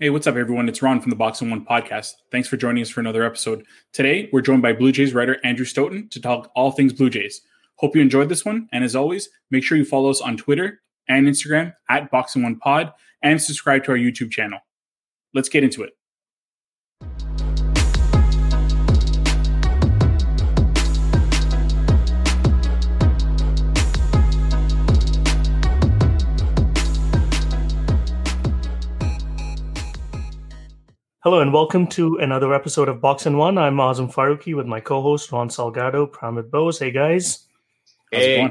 Hey, what's up, everyone? It's Ron from the Box and One podcast. Thanks for joining us for another episode. Today, we're joined by Blue Jays writer Andrew Stoeten to talk all things Blue Jays. Hope you enjoyed this one. And as always, make sure you follow us on Twitter and Instagram at Box and One Pod and subscribe to our YouTube channel. Let's get into it. Hello and welcome to another episode of Box and One. I'm Azam Faruqi with my co-host Ron Salgado, Pramit Bose. Hey guys. Hey.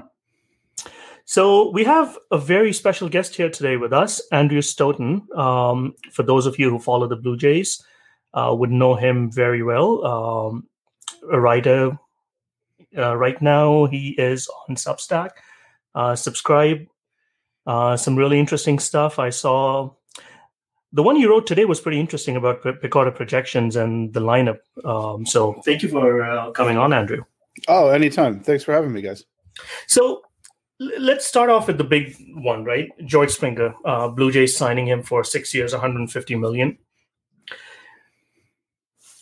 So we have a very special guest here today with us, Andrew Stoeten. Um, for those of you who follow the Blue Jays, uh, would know him very well. Um, a writer. Uh, right now, he is on Substack. Uh, subscribe. Uh, some really interesting stuff. I saw the one you wrote today was pretty interesting about PECOTA projections and the lineup. Um, so thank you for uh, coming on, Andrew. Oh, anytime. Thanks for having me, guys. So let's start off with the big one, right? George Springer, uh, Blue Jays signing him for six years, 150 million.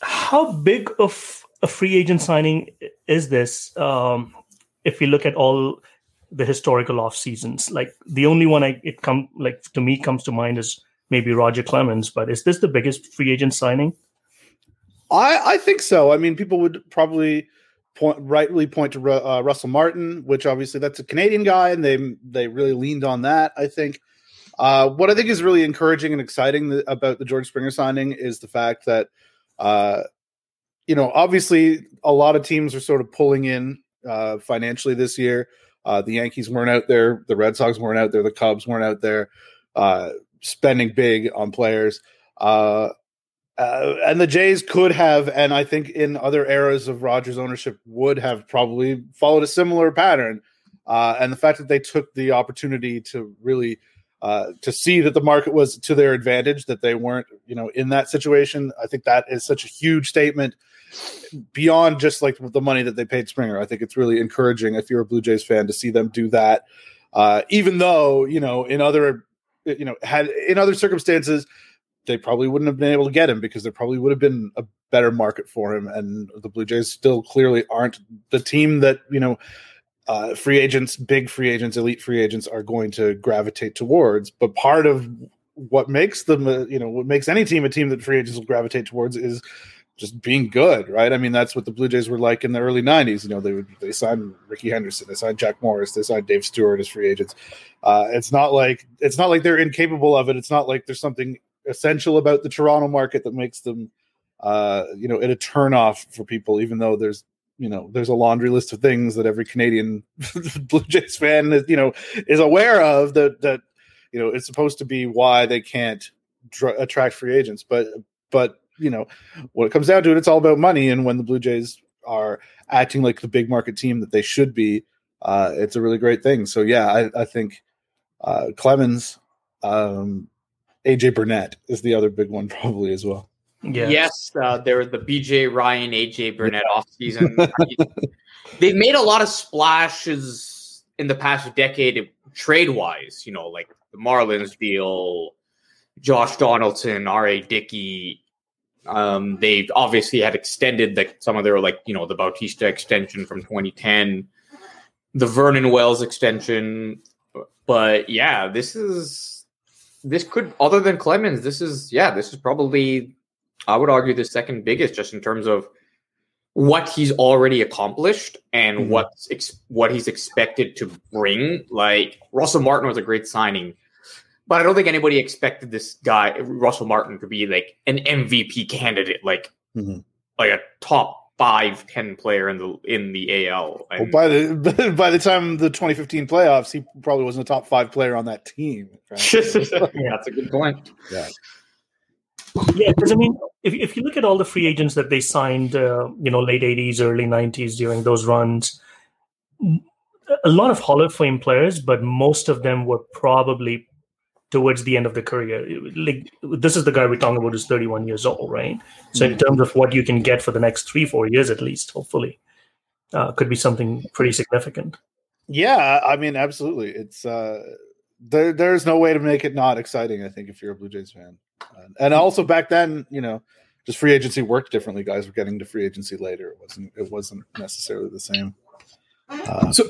How big of a free agent signing is this? Um, if we look at all the historical off seasons, like the only one I it come like to me comes to mind is maybe Roger Clemens, but is this the biggest free agent signing? I, I think so. I mean, people would probably point rightly point to uh, Russell Martin, which obviously that's a Canadian guy, and they they really leaned on that. I think. Uh, what I think is really encouraging and exciting about the George Springer signing is the fact that, uh, you know, obviously a lot of teams are sort of pulling in uh, financially this year. Uh, the Yankees weren't out there, the Red Sox weren't out there, the Cubs weren't out there. Spending big on players. Uh, uh, and the Jays could have, and I think in other eras of Rogers' ownership would have probably followed a similar pattern. Uh, and the fact that they took the opportunity to really uh, to see that the market was to their advantage, that they weren't, you know, in that situation, I think that is such a huge statement beyond just like the money that they paid Springer. I think it's really encouraging if you're a Blue Jays fan to see them do that. Uh, even though you know in other you know, had in other circumstances, they probably wouldn't have been able to get him because there probably would have been a better market for him. And the Blue Jays still clearly aren't the team that, you know, uh, free agents, big free agents, elite free agents are going to gravitate towards. But part of what makes them, uh, you know, what makes any team a team that free agents will gravitate towards is just being good, right? I mean, that's what the Blue Jays were like in the early '90s. You know, they would they signed Rickey Henderson, they signed Jack Morris, they signed Dave Stewart as free agents. Uh, it's not like it's not like they're incapable of it. It's not like there's something essential about the Toronto market that makes them, uh, you know, it a turnoff for people. Even though there's you know there's a laundry list of things that every Canadian Blue Jays fan is, you know is aware of that that you know it's supposed to be why they can't dr- attract free agents, but but you know, when it comes down to it, it's all about money. And when the Blue Jays are acting like the big market team that they should be, uh, it's a really great thing. So yeah, I, I think uh, Clemens, um, AJ Burnett is the other big one probably as well. Yes, yes uh, they're the BJ Ryan, AJ Burnett off season. They've made a lot of splashes in the past decade trade wise. You know, like the Marlins deal, Josh Donaldson, R.A. Dickey, um, they obviously had extended the, some of their like you know the Bautista extension from 2010, the Vernon Wells extension, but yeah, this is this could other than Clemens, this is yeah, this is probably I would argue the second biggest just in terms of what he's already accomplished and mm-hmm. what's ex- what he's expected to bring. Like Russell Martin was a great signing but I don't think anybody expected this guy Russell Martin to be like an MVP candidate, like mm-hmm. like a top five ten player in the in the AL. And, well, by the by the time the 2015 playoffs, he probably wasn't a top five player on that team. Right? yeah, that's a good point. Yeah. Yeah, because I mean, if if you look at all the free agents that they signed, uh, you know, late '80s, early '90s during those runs, a lot of Hall of Fame players, but most of them were probably towards the end of the career. Like this is the guy we're talking about who's 31 years old, right? So mm-hmm. in terms of what you can get for the next three, four years at least, hopefully, uh, could be something pretty significant. Yeah, I mean, absolutely. It's uh, there there's no way to make it not exciting. I think if you're a Blue Jays fan, and, and also back then, you know, just free agency worked differently. Guys were getting to free agency later. It wasn't it wasn't necessarily the same. Uh, So,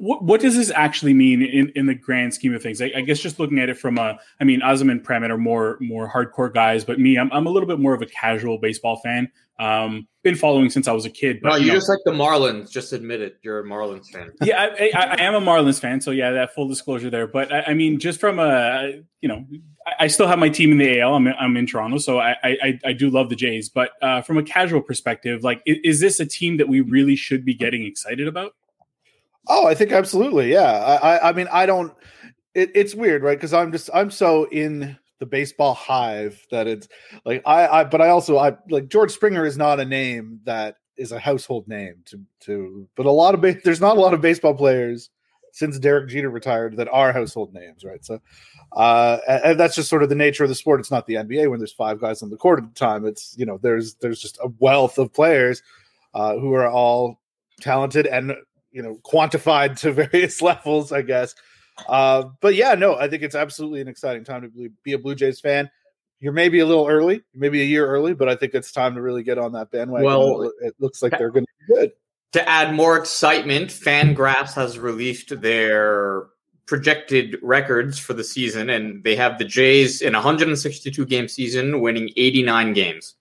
what, what does this actually mean in, in the grand scheme of things? I, I guess just looking at it from a, I mean, Azam and Pramit are more more hardcore guys, but me, I'm, I'm a little bit more of a casual baseball fan. Um, been following since I was a kid. But no, you you know, just like the Marlins. Just admit it. You're a Marlins fan. yeah, I, I, I am a Marlins fan, so yeah, that full disclosure there. But I, I mean, just from a, you know, I, I still have my team in the AL. I'm, I'm in Toronto, so I, I, I do love the Jays. But uh, from a casual perspective, like, is, is this a team that we really should be getting excited about? Oh, I think absolutely. Yeah. I, I, I mean, I don't. It, it's weird, right? Because I'm just I'm so in the baseball hive that it's like I, I. But I also I like George Springer is not a name that is a household name to to. But a lot of ba- there's not a lot of baseball players since Derek Jeter retired that are household names, right? So, uh, and that's just sort of the nature of the sport. It's not the NBA when there's five guys on the court at the time. It's you know there's there's just a wealth of players uh, who are all talented and you know quantified to various levels i guess. Uh but yeah no i think it's absolutely an exciting time to be a blue jays fan. You're maybe a little early maybe a year early but i think it's time to really get on that bandwagon. Well, it, it looks like they're going to be good. To add more excitement, Fangraphs has released their projected records for the season, and they have the Jays in a 162 game season winning 89 games.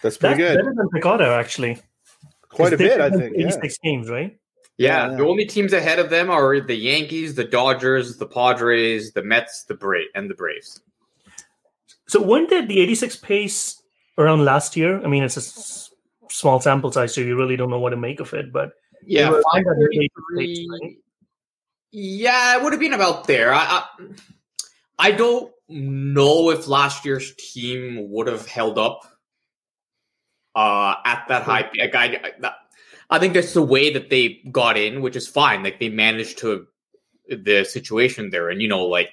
that's pretty That's good. better than PECOTA, actually. Quite a bit i played think yeah. 86 games, right? Yeah, Yeah. the only teams ahead of them are the Yankees, the Dodgers, the Padres, the Mets, the Bra- and the Braves. So when did the 86 pace around last year? I mean, it's a s- small sample size, so you really don't know what to make of it. But Yeah, They were under the 533. right? Yeah, it would have been about there. I, I I don't know if last year's team would have held up uh, at that high. Like I, I, I think that's the way that they got in, which is fine. Like they managed to the situation there, and you know, like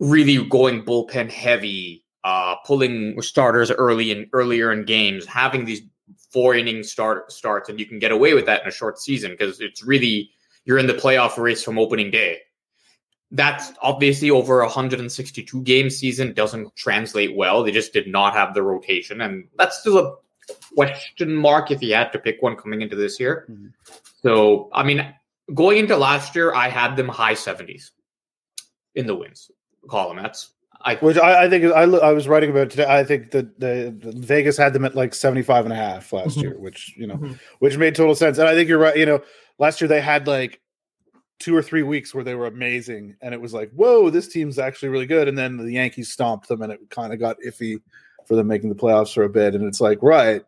really going bullpen heavy, uh, pulling starters early and earlier in games, having these four inning start starts, and you can get away with that in a short season because it's really you're in the playoff race from opening day. That's obviously over a 162 game season doesn't translate well. They just did not have the rotation, and that's still a question mark if you had to pick one coming into this year. Mhm. So, I mean, going into last year, I had them high 70s in the wins column. That's I which I, I think I, I was writing about today i think that the, the vegas had them at like 75 and a half last Mhm. year which you know Mhm. which made total sense. And I think you're right. You know, last year they had like two or three weeks where they were amazing, and it was like, whoa, this team's actually really good. And then the Yankees stomped them, and it kind of got iffy for them making the playoffs for a bit. And it's like, right,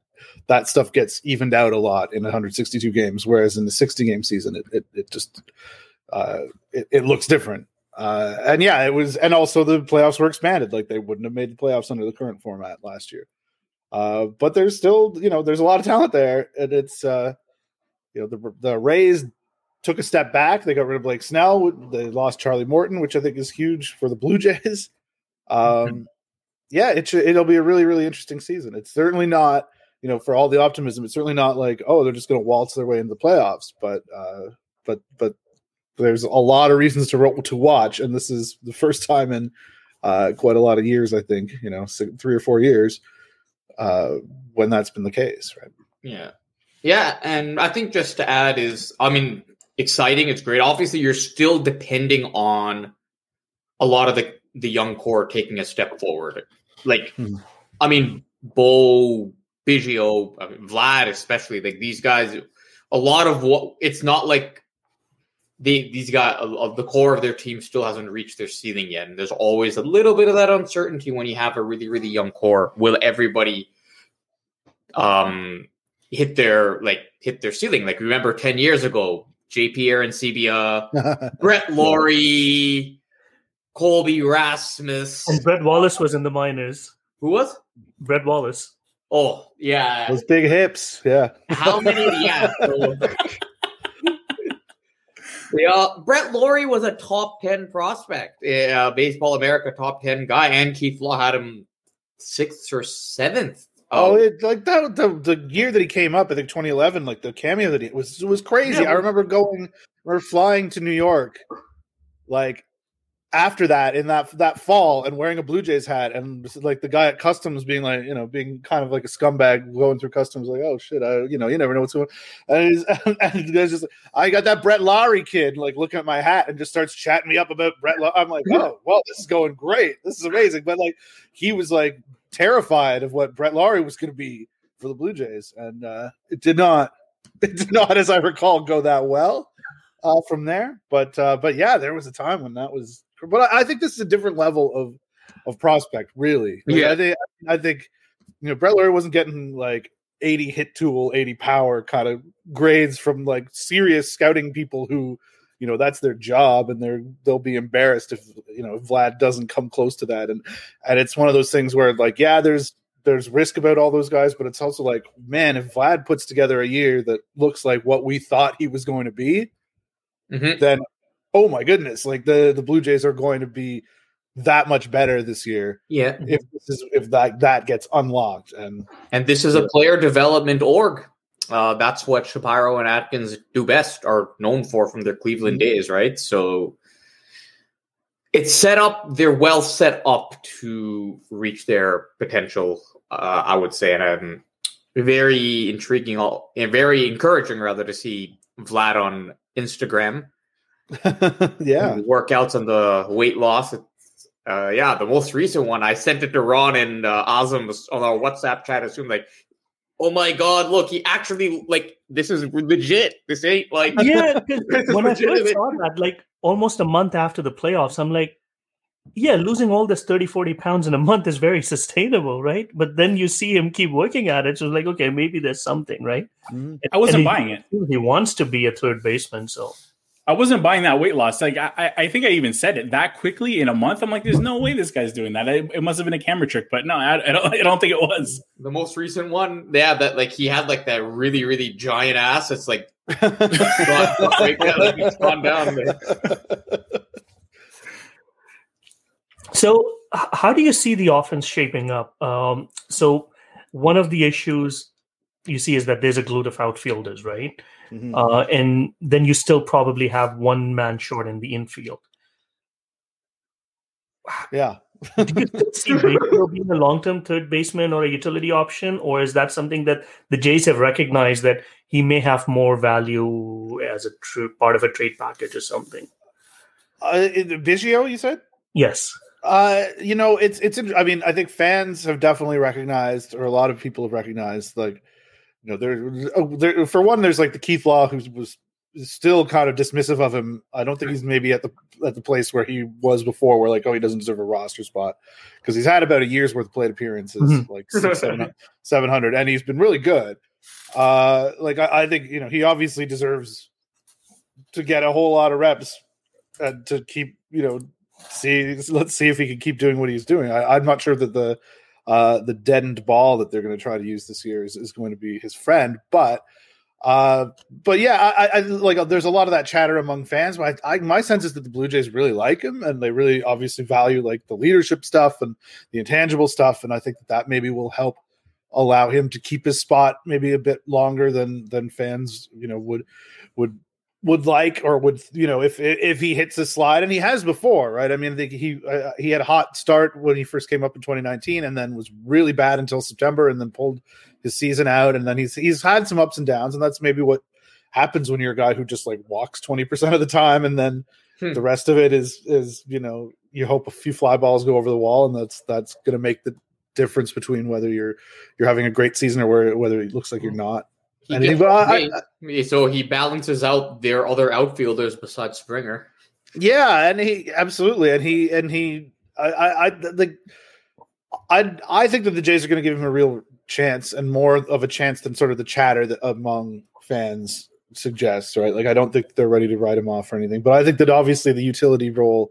that stuff gets evened out a lot in 162 games, whereas in the 60 game season, it it, it just uh, it, it looks different. Uh, and yeah, it was, and also the playoffs were expanded. Like they wouldn't have made the playoffs under the current format last year. Uh, but there's still, you know, there's a lot of talent there, and it's, uh, you know, the the Rays took a step back. They got rid of Blake Snell. They lost Charlie Morton, which I think is huge for the Blue Jays. Um, yeah, it should, it'll be a really really interesting season. It's certainly not, you know, for all the optimism, it's certainly not like oh they're just going to waltz their way into the playoffs. But uh, but but there's a lot of reasons to to watch, and this is the first time in uh, quite a lot of years. I think you know three or four years uh, when that's been the case, right? Yeah. Yeah. And I think just to add is, I mean, exciting. It's great. Obviously, you're still depending on a lot of the, the young core taking a step forward. Like, Hmm. I mean, Bo, Biggio, I mean, Vlad, especially, like these guys, a lot of what it's not like they, these guys, of the core of their team still hasn't reached their ceiling yet. And there's always a little bit of that uncertainty when you have a really, really young core. Will everybody um hit their like hit their ceiling. Like remember ten years ago, JP Arencibia, Brett Lawrie, Colby Rasmus. and Brett Wallace was in the minors. Who was? Brett Wallace. Oh yeah. Those big hips, yeah. How many? Yeah. so- yeah, Brett Lawrie was a top ten prospect, yeah, uh, Baseball America top ten guy, and Keith Law had him sixth or seventh. Oh, um, it, like that the the year that he came up, I think 2011, like the cameo that he it was it was crazy. Yeah. I remember going remember flying to New York, like after that in that that fall and wearing a Blue Jays hat and like the guy at customs being like you know being kind of like a scumbag going through customs like oh shit I you know you never know what's going on and, he's, and the guy's just like, I got that Brett Lawrie kid like looking at my hat and just starts chatting me up about Brett Lawrie. I'm like oh well this is going great this is amazing but like he was like terrified of what Brett Lawrie was going to be for the Blue Jays and uh it did not it did not as I recall go that well uh, from there. But uh, but yeah, there was a time when that was. But I, I think this is a different level of of prospect, really. Like, Yeah. I think I think you know Brett Lawrie wasn't getting like 80 hit tool, 80 power kind of grades from like serious scouting people who you know that's their job and they're they'll be embarrassed if you know Vlad doesn't come close to that and and it's one of those things where like yeah there's there's risk about all those guys but it's also like man if Vlad puts together a year that looks like what we thought he was going to be Mhm. then oh my goodness, like the the Blue Jays are going to be that much better this year Yeah. if this is if that that gets unlocked and And this is a player development org. Uh, that's what Shapiro and Atkins do best, are known for from their Cleveland days, right? So it's set up, they're well set up to reach their potential, uh, I would say. And I'm very intriguing, all and very encouraging, rather, to see Vlad on Instagram. yeah the workouts and the weight loss. Uh, yeah, the most recent one, I sent it to Ron and uh, Azam on our WhatsApp chat. Assume like, oh my god, look, he actually like this is legit. This ain't like yeah, 'cause This is when I first saw that, like almost a month after the playoffs, I'm like, yeah, losing all this 30, 40 pounds in a month is very sustainable, right? But then you see him keep working at it. So it's like, okay, maybe there's something, right? Mhm. I wasn't And he- buying it. He wants to be a third baseman. So I wasn't buying that weight loss. Like I, I- I think I even said it that quickly in a month. I'm like, there's no way this guy's doing that. It, it must have been a camera trick, but no, I, I don't. I don't think it was. the most recent one. Yeah, that like he had like that really really giant ass. It's like gone, like, yeah, like, it's gone down. So, how do you see the offense shaping up? Um, so, one of the issues you see is that there's a glut of outfielders, right? Mhm. Uh, and then you still probably have one man short in the infield. yeah Do you still see Bayfield being a long-term third baseman or a utility option, or is that something that the Jays have recognized that he may have more value as a tr- part of a trade package or something? uh, Biggio you said Yes. Uh, you know, it's it's. I mean, I think fans have definitely recognized, or a lot of people have recognized, like, you know, there, oh, there for one, there's like the Keith Law who was still kind of dismissive of him. I don't think he's maybe at the at the place where he was before, where like, oh, he doesn't deserve a roster spot because he's had about a year's worth of plate appearances, Mhm. like six, seven, 700, and he's been really good. Uh, like I, I think you know he obviously deserves to get a whole lot of reps and to keep you know see let's see if he can keep doing what he's doing. I, I'm not sure that the uh, the deadened ball that they're going to try to use this year is, is going to be his friend, but uh, but yeah, I, I like there's a lot of that chatter among fans. I, I, my sense is that the Blue Jays really like him, and they really obviously value like the leadership stuff and the intangible stuff, and I think that that maybe will help allow him to keep his spot maybe a bit longer than than fans you know would would would like or would you know if if he hits a slide and he has before right? I mean I think he uh, he had a hot start when he first came up in 2019 and then was really bad until september and then pulled his season out. And then he's he's had some ups and downs and that's maybe what happens when you're a guy who just like walks 20% of the time and then Hmm. the rest of it is is you know you hope a few fly balls go over the wall and that's that's going to make the difference between whether you're you're having a great season or where, whether it looks like you're not He Anything- gets- but I- so he balances out their other outfielders besides Springer. Yeah, and he absolutely, and he and he, I, I, I the, I, I think that the Jays are going to give him a real chance and more of a chance than sort of the chatter that among fans suggests, right? Like, I don't think they're ready to write him off or anything, but I think that obviously the utility role,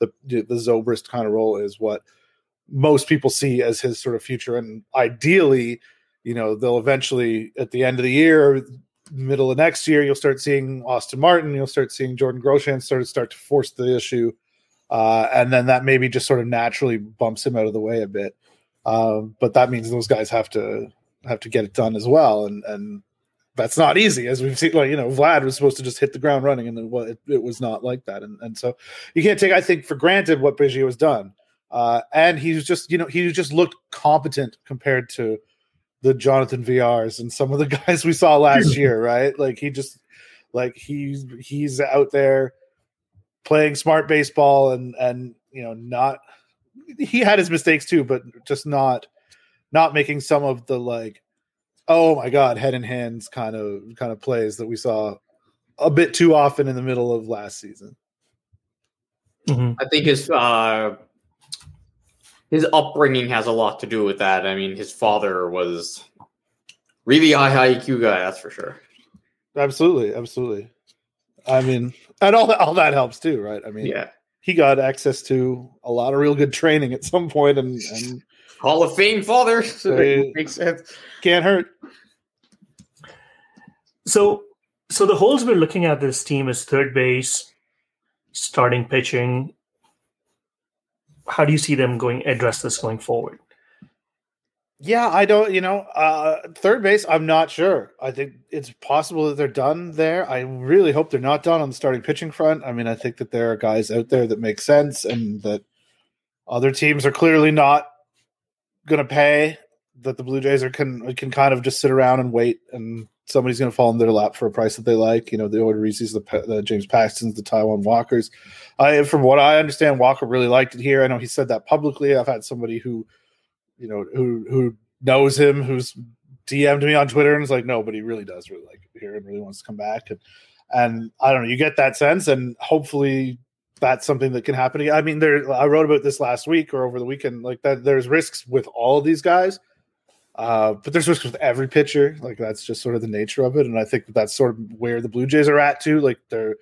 the the Zobrist kind of role, is what most people see as his sort of future, and ideally, you know, they'll eventually at the end of the year middle of next year, you'll start seeing Austin Martin, you'll start seeing Jordan Groshans sort of start to force the issue, uh, and then that maybe just sort of naturally bumps him out of the way a bit. Um, but that means those guys have to have to get it done as well, and and that's not easy, as we've seen. Like you know, Vlad was supposed to just hit the ground running, and then it, it was not like that. And and so you can't take, I think, for granted what Biggio has done. Uh, and he's just, you know, he just looked competent compared to the Jonathan Villars and some of the guys we saw last year, right? Like he just, like he's he's out there playing smart baseball and and you know not he had his mistakes too, but just not not making some of the like oh my god head and hands kind of kind of plays that we saw a bit too often in the middle of last season. Mm-hmm. I think his uh, his upbringing has a lot to do with that. I mean, his father was really high high IQ guy, that's for sure. Absolutely, absolutely. I mean, and all that all that helps too, right? I mean, yeah, he got access to a lot of real good training at some point, and, and Hall of Fame father. So makes sense. Can't hurt. So, so the holes we're looking at this team is third base, starting pitching, how do you see them going address this going forward? Yeah, I don't, you know, uh, third base, I'm not sure. I think it's possible that they're done there. I really hope they're not done on the starting pitching front. I mean, I think that there are guys out there that make sense and that other teams are clearly not going to pay that the Blue Jays are can can kind of just sit around and wait and somebody's going to fall in their lap for a price that they like. You know, the Odorizzi's, the, the James Paxtons, the Taijuan Walkers. I, from what I understand, Walker really liked it here. I know he said that publicly. I've had somebody who, you know, who who knows him, who's DM'd me on Twitter and is like, no, but he really does really like it here and really wants to come back. And and I don't know, you get that sense, and hopefully that's something that can happen. I mean, there I wrote about this last week or over the weekend, like that. There's risks with all of these guys uh, but there's risks with every pitcher. Like that's just sort of the nature of it. And I think that that's sort of where the Blue Jays are at too. Like they're,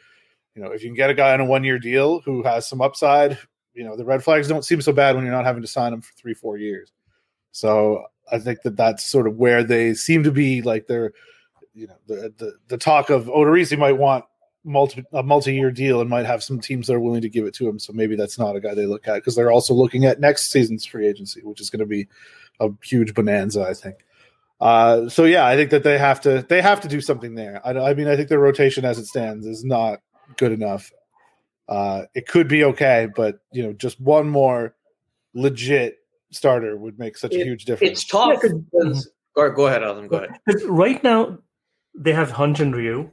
you know, if you can get a guy on a one year deal who has some upside, you know, the red flags don't seem so bad when you're not having to sign them for three, four years. So I think that that's sort of where they seem to be. Like they're, you know, the the, the talk of Odorizzi might want multi a multi year deal and might have some teams that are willing to give it to him. So maybe that's not a guy they look at because they're also looking at next season's free agency, which is going to be a huge bonanza, I think. Uh, so yeah, I think that they have to they have to do something there. I, I mean, I think their rotation as it stands is not good enough. Uh, it could be okay, but you know, just one more legit starter would make such it, a huge difference. It's tough. Yeah, because, go, go ahead, Adam. Go ahead. Right now, they have Hyun-Jin Ryu.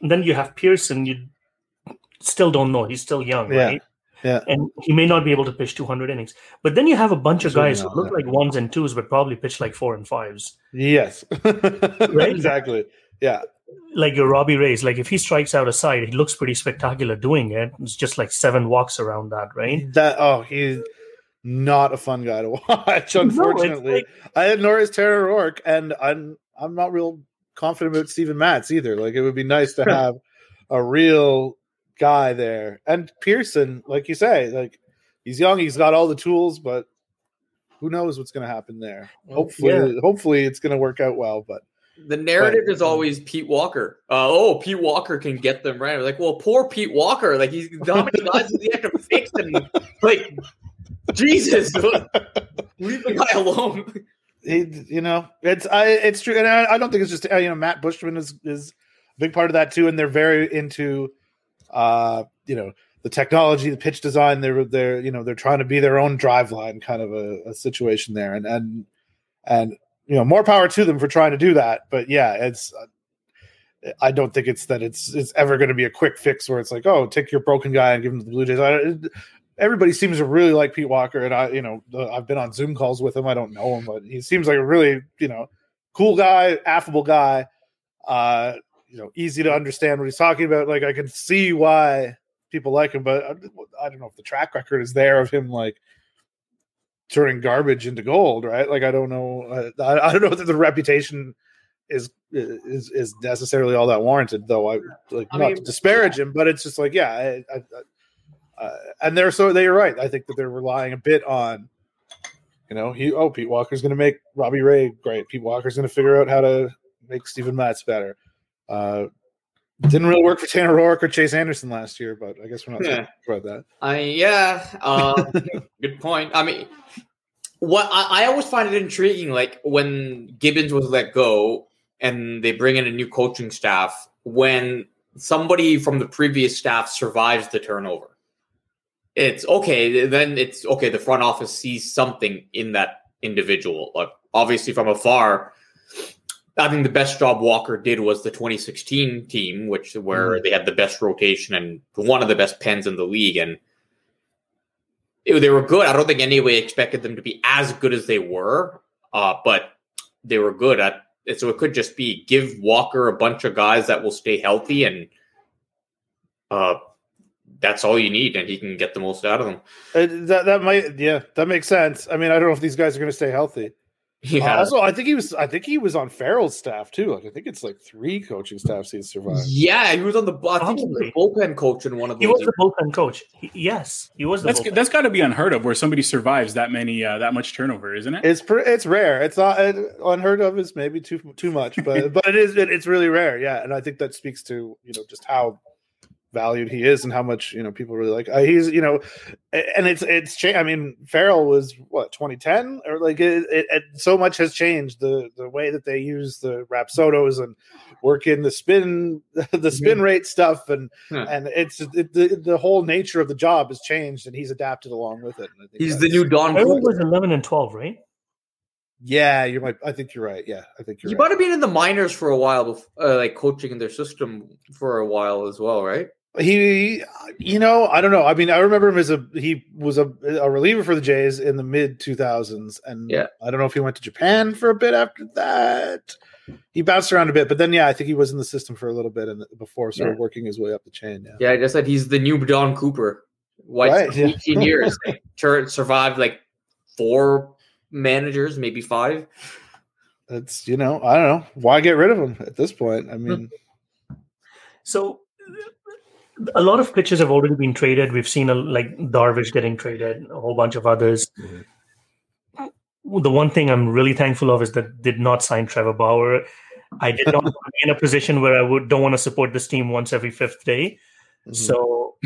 And then you have Pearson. You still don't know. He's still young, yeah. right? Yeah. And he may not be able to pitch 200 innings. But then you have a bunch of guys who look like ones and twos, but probably pitch like four and fives. Yes. right? Exactly. Yeah. Like your Robbie Rays, like if he strikes out a side, he looks pretty spectacular doing it. It's just like seven walks around that, right? That oh, he's not a fun guy to watch. Unfortunately, no, like, I nor is Tanner Roark, and I'm I'm not real confident about Steven Matz either. Like it would be nice to have a real guy there. And Pearson, like you say, like he's young, he's got all the tools, but who knows what's going to happen there? Hopefully, yeah. hopefully it's going to work out well. But the narrative but, is always Pete Walker. Uh, oh, Pete Walker can get them right. Like, well, poor Pete Walker. Like, he's how many guys does he have to fix? And like, Jesus, leave the guy alone. He, you know, it's I, it's true, and I, I don't think it's just you know Matt Buschmann is is a big part of that too, and they're very into uh, you know, the technology, the pitch design. They're they're you know they're trying to be their own Driveline kind of a, a situation there, and and and you know more power to them for trying to do that. But yeah, it's. Uh, I don't think it's that it's it's ever going to be a quick fix where it's like, oh, take your broken guy and give him the Blue Jays. I, everybody seems to really like Pete Walker, and I, you know, I've been on Zoom calls with him. I don't know him, but he seems like a really, you know, cool guy, affable guy. Uh, you know easy to understand what he's talking about. Like I can see why people like him, but uh, I don't know if the track record is there of him like turning garbage into gold, right? Like I don't know, uh, I, I don't know that the reputation is uh, is is necessarily all that warranted, though. I like I not mean, to disparage yeah. him, but it's just like yeah, I, I, uh, and they're so they're right. I think that they're relying a bit on. You know, he oh Pete Walker's going to make Robbie Ray great. Pete Walker's going to figure out how to make Steven Matz better. Uh, didn't really work for Tanner Roark or Chase Anderson last year, but I guess we're not yeah. about that. I yeah, uh, good point. I mean, what I, I, always find it intriguing, like when Gibbons was let go, and they bring in a new coaching staff when somebody from the previous staff survives the turnover. It's okay. Then it's okay. The front office sees something in that individual. Like obviously from afar, I think the best job Walker did was the 2016 team, which where mm. they had the best rotation and one of the best pens in the league, and it, they were good. I don't think anybody expected them to be as good as they were, uh, but they were good at. So it could just be give Walker a bunch of guys that will stay healthy, and uh, that's all you need, and he can get the most out of them. Uh, that that might, yeah, that makes sense. I mean, I don't know if these guys are going to stay healthy. Yeah. Uh, also, I think he was. I think he was on Farrell's staff too. Like I think it's like three coaching staffs he's survived. Yeah, he was on the. I think he was the bullpen coach in one of. Those. He was the bullpen coach. He, yes, he was. that's that's got to be unheard of where somebody survives that many uh, that much turnover, isn't it? It's pre- it's rare. It's not it, unheard of. Is maybe too too much, but but it is it, it's really rare. Yeah, and I think that speaks to you know just how valued he is and how much you know people really like uh, he's you know and it's it's changed i mean farrell was what 2010 or like it, it, it, so much has changed the the way that they use the rapsodos and work in the spin the spin mm-hmm. rate stuff and huh. and it's the, the whole nature of the job has changed and he's adapted along with it he's the new don farrell was 11 and 12 right yeah, you're my. I think you're right. Yeah, I think you're. You right. might have been in the minors for a while, before, uh, like coaching in their system for a while as well, right? He, you know, I don't know. I mean, I remember him as a he was a, a reliever for the Jays in the mid 2000s, and yeah, I don't know if he went to Japan for a bit after that. He bounced around a bit, but then yeah, I think he was in the system for a little bit and before sort yeah. of working his way up the chain. Yeah, yeah, I just said he's the new Don Cooper. White right, 18 yeah. years, survived like four managers, maybe five. That's you know, I don't know why get rid of him at this point. I mean, hmm. so a lot of pitchers have already been traded. We've seen a, like Darvish getting traded, a whole bunch of others. Mm-hmm. The one thing I'm really thankful of is that did not sign Trevor Bauer. I did not be in a position where I would don't want to support this team once every fifth day. Mm-hmm. So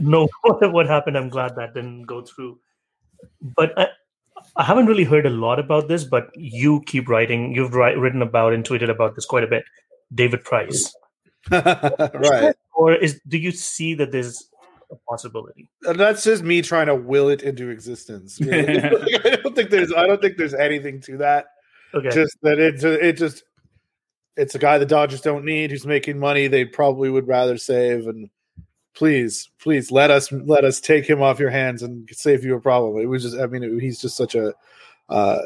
no what happened. I'm glad that didn't go through. But I, I haven't really heard a lot about this. But you keep writing. You've written about and tweeted about this quite a bit. David Price. right. Or is do you see that there's a possibility? And that's just me trying to will it into existence. Really. I don't think there's I don't think there's anything to that. Okay. Just that it's it just it's a guy the Dodgers don't need who's making money they probably would rather save and please please let us let us take him off your hands and save you a problem. It was just I mean it, he's just such a uh,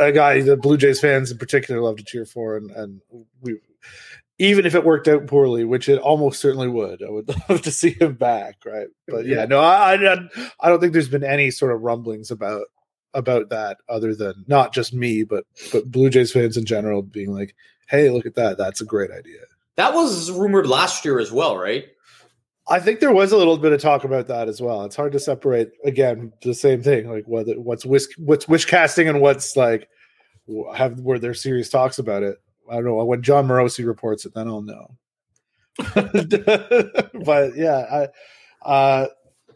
a guy the Blue Jays fans in particular love to cheer for and and we even if it worked out poorly, which it almost certainly would. I would love to see him back, right? But yeah, no, I, I, I don't think there's been any sort of rumblings about about that other than not just me, but but Blue Jays fans in general being like, "Hey, look at that! That's a great idea." That was rumored last year as well, right? I think there was a little bit of talk about that as well. It's hard to separate again the same thing, like whether what's wish what's wish casting and what's like have were there serious talks about it. I don't know when Jon Morosi reports it, then I'll know. but yeah, I, uh,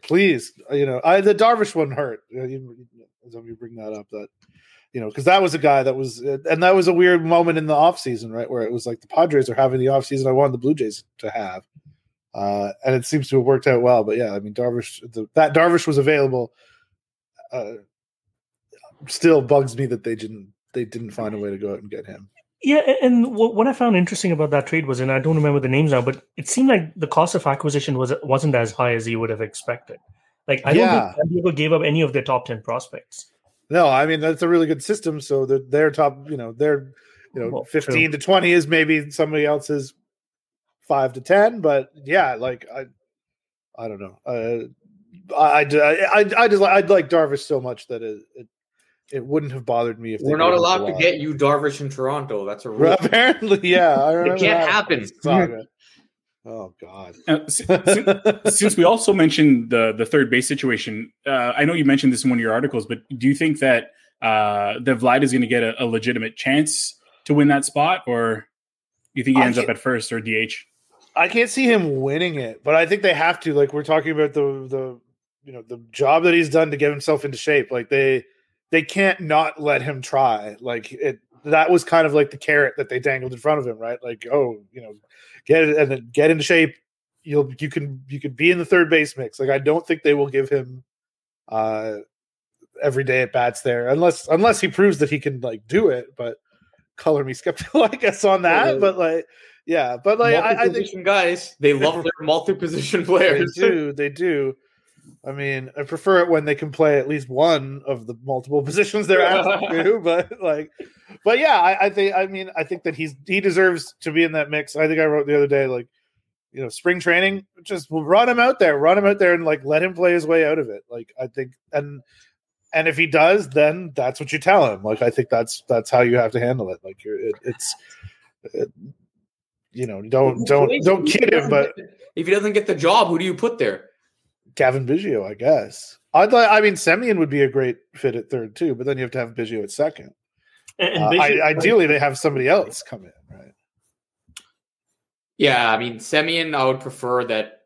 please, you know, I, the Darvish one hurt. You, you bring that up, that you know, because that was a guy that was, and that was a weird moment in the offseason, right? Where it was like the Padres are having the offseason I wanted the Blue Jays to have. Uh, and it seems to have worked out well. But yeah, I mean, Darvish, the, that Darvish was available. Uh, still bugs me that they didn't they didn't find a way to go out and get him. Yeah, and what I found interesting about that trade was, and I don't remember the names now, but it seemed like the cost of acquisition was wasn't as high as you would have expected. Like I yeah. don't think San Diego gave up any of their top ten prospects. No, I mean that's a really good system. So their their top, you know, their you know well, fifteen true. to twenty is maybe somebody else's five to ten, but yeah, like I, I don't know. Uh, I, I, I, I just I'd like Darvish so much that it, it it wouldn't have bothered me if we're not allowed to get you Darvish in Toronto. That's a rule. Apparently, yeah, it can't happen. Oh God! Uh, since, since, we also mentioned the the third base situation, uh, I know you mentioned this in one of your articles, but do you think that uh, that Vlad is going to get a, a, legitimate chance to win that spot, or do you think he ends up at first or DH? I can't see him winning it, but I think they have to. Like we're talking about the the you know the job that he's done to get himself into shape. Like they they can't not let him try. Like it, that was kind of like the carrot that they dangled in front of him, right? Like, oh, you know, get it and then get in shape. You'll you can you could be in the third base mix. Like, I don't think they will give him uh every day at bats there unless unless he proves that he can like do it. But color me skeptical, I guess, on that. Yeah. but like, yeah, but like, I, I think guys, they love their multi-position they players. do, they do. I mean, I prefer it when they can play at least one of the multiple positions they're asked to do, but like, but yeah, I, I think, I mean, I think that he's he deserves to be in that mix. I think I wrote the other day, like, you know, spring training, just run him out there, run him out there, and like let him play his way out of it. Like, I think, and and if he does, then that's what you tell him. Like, I think that's that's how you have to handle it. Like, you're, it, it's. It, you know, don't don't don't kid him, but if he doesn't get the job, who do you put there? Cavan Biggio, I guess. I'd like. I mean, Semien would be a great fit at third too, but then you have to have Biggio at second. And, and Uh, Biggio- I, ideally, they have somebody else come in, right? Yeah, I mean, Semien, I would prefer that.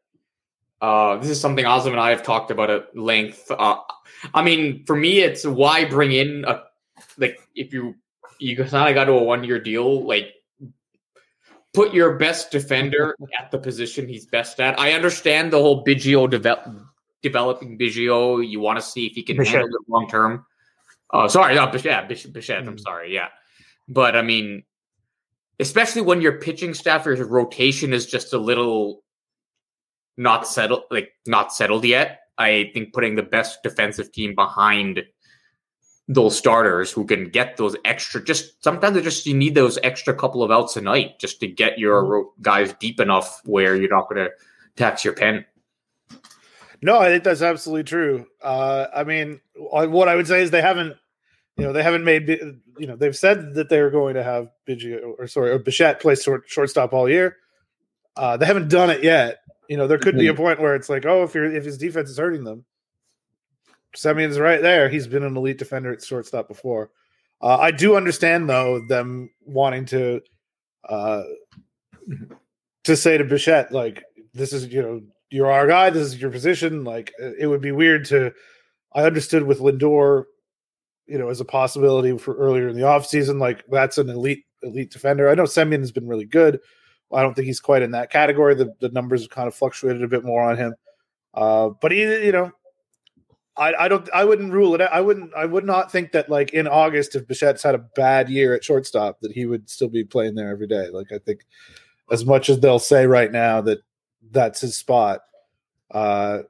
Uh, this is something Azam and I have talked about at length. Uh, I mean, for me, it's why bring in a like if you you kind of got to a one year deal, like put your best defender at the position he's best at. I understand the whole Biggio develop, developing Biggio. You want to see if he can Bichette. handle it long term. Oh, sorry, no, Bichette, Bichette, Bichette I'm Mm. sorry, yeah, but I mean, especially when your pitching staff or your rotation is just a little not settled, like not settled yet. I think putting the best defensive team behind those starters who can get those extra, just sometimes it just you need those extra couple of outs a night just to get your guys deep enough where you're not going to tax your pen. No, I think that's absolutely true. Uh, I mean, what I would say is they haven't, you know, they haven't made, you know, they've said that they're going to have Biggio or sorry, or Bichette play short, shortstop all year. Uh, they haven't done it yet. You know, there could be a point where it's like, oh, if you're if his defense is hurting them, Semien's right there. He's been an elite defender at shortstop before. Uh, I do understand though them wanting to uh, to say to Bichette like, this is you know you're our guy. This is your position. Like it would be weird to. I understood with Lindor, you know, as a possibility for earlier in the offseason. Like that's an elite elite defender. I know Semien has been really good. I don't think he's quite in that category. The the numbers have kind of fluctuated a bit more on him. Uh, but he, you know, I, I don't I wouldn't rule it out. I wouldn't I would not think that like in August if Bichette's had a bad year at shortstop that he would still be playing there every day. Like I think as much as they'll say right now that that's his spot, uh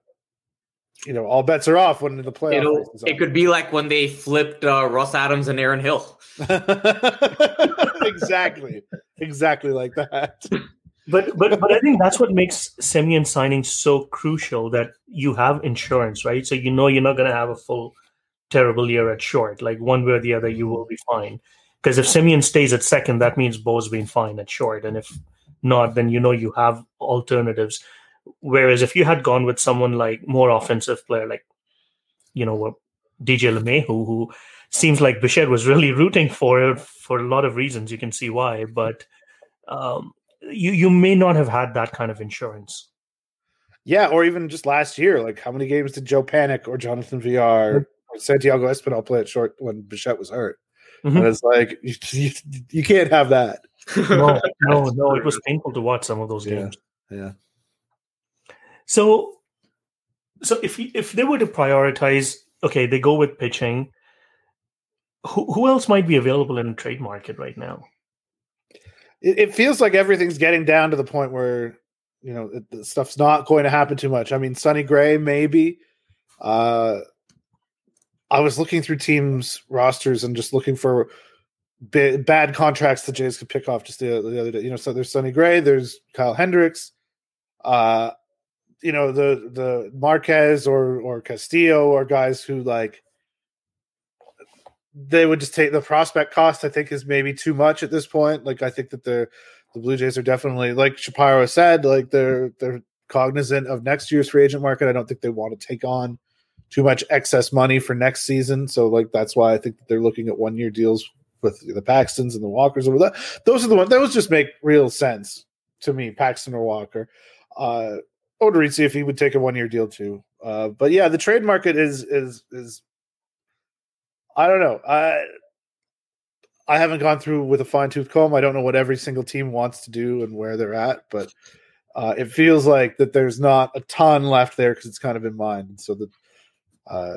you know, all bets are off when the playoff It'll, is it could be like when they flipped uh, Russ Adams and Aaron Hill. exactly. Exactly like that. But but but I think that's what makes Semien signing so crucial that you have insurance, right? So you know you're not going to have a full terrible year at short. Like one way or the other, you will be fine. Because if Semien stays at second, that means Bo's been fine at short, and if not, then you know you have alternatives. Whereas if you had gone with someone like more offensive player, like you know DJ LeMahieu, who seems like Bichette was really rooting for for a lot of reasons, you can see why, but. Um, you you may not have had that kind of insurance. Yeah, or even just last year, like how many games did Joe Panik or Jonathan Villar or Santiago Espinal play at short when Bichette was hurt? Mhm. And it's like you, you, you can't have that. No, no, no. It was painful to watch some of those Yeah, games. yeah. So, so if if they were to prioritize, okay, they go with pitching. Who who else might be available in the trade market right now? It, it feels like everything's getting down to the point where you know it, the stuff's not going to happen too much. I mean, Sonny Gray maybe. Uh, I was looking through teams rosters and just looking for ba- bad contracts the Jays could pick off just the, the other day. You know, so there's Sonny Gray, there's Kyle Hendricks, uh, you know, the the Marquez or or Castillo are guys who like they would just take the prospect cost. I think is maybe too much at this point. Like I think that the the Blue Jays are definitely like Shapiro said, like they're they're cognizant of next year's free agent market. I don't think they want to take on too much excess money for next season. So like that's why I think they're looking at one year deals with the Paxtons and the Walkers over that. Those are the ones those just make real sense to me, Paxton or Walker. Uh Odorizzi if he would take a one year deal too. Uh but yeah, the trade market is is is I don't know. I I haven't gone through with a fine tooth comb. I don't know what every single team wants to do and where they're at, but uh, it feels like that there's not a ton left there because it's kind of in mind. So the uh,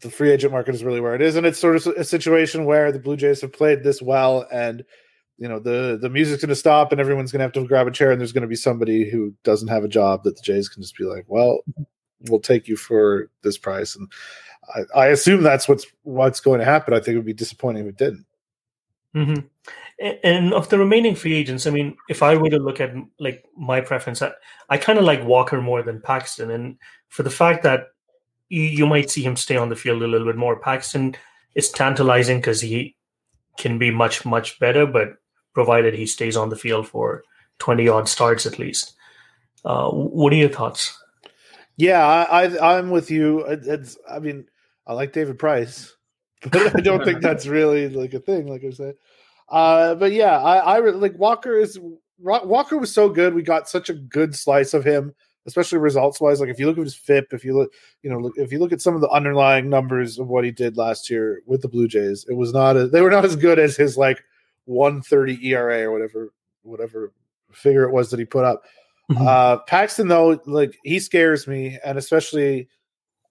the free agent market is really where it is, and it's sort of a situation where the Blue Jays have played this well, and you know the the music's going to stop, and everyone's going to have to grab a chair, and there's going to be somebody who doesn't have a job that the Jays can just be like, well, we'll take you for this price, and I, I assume that's what's what's going to happen. I think it would be disappointing if it didn't. Mm-hmm. And of the remaining free agents, I mean, if I were to look at like my preference, I, I kind of like Walker more than Paxton, and for the fact that you, you might see him stay on the field a little bit more. Paxton is tantalizing because he can be much much better, but provided he stays on the field for twenty odd starts at least. Uh, what are your thoughts? Yeah, I, I I'm with you. It's I mean I like David Price, but I don't think that's really like a thing. Like I said, uh, but yeah, I I like Walker is Walker was so good. We got such a good slice of him especially results wise. Like if you look at his FIP, if you look, you know, if you look at some of the underlying numbers of what he did last year with the Blue Jays, it was not a, they were not as good as his like 130 ERA or whatever whatever figure it was that he put up. Mm-hmm. Uh, Paxton though, like he scares me, and especially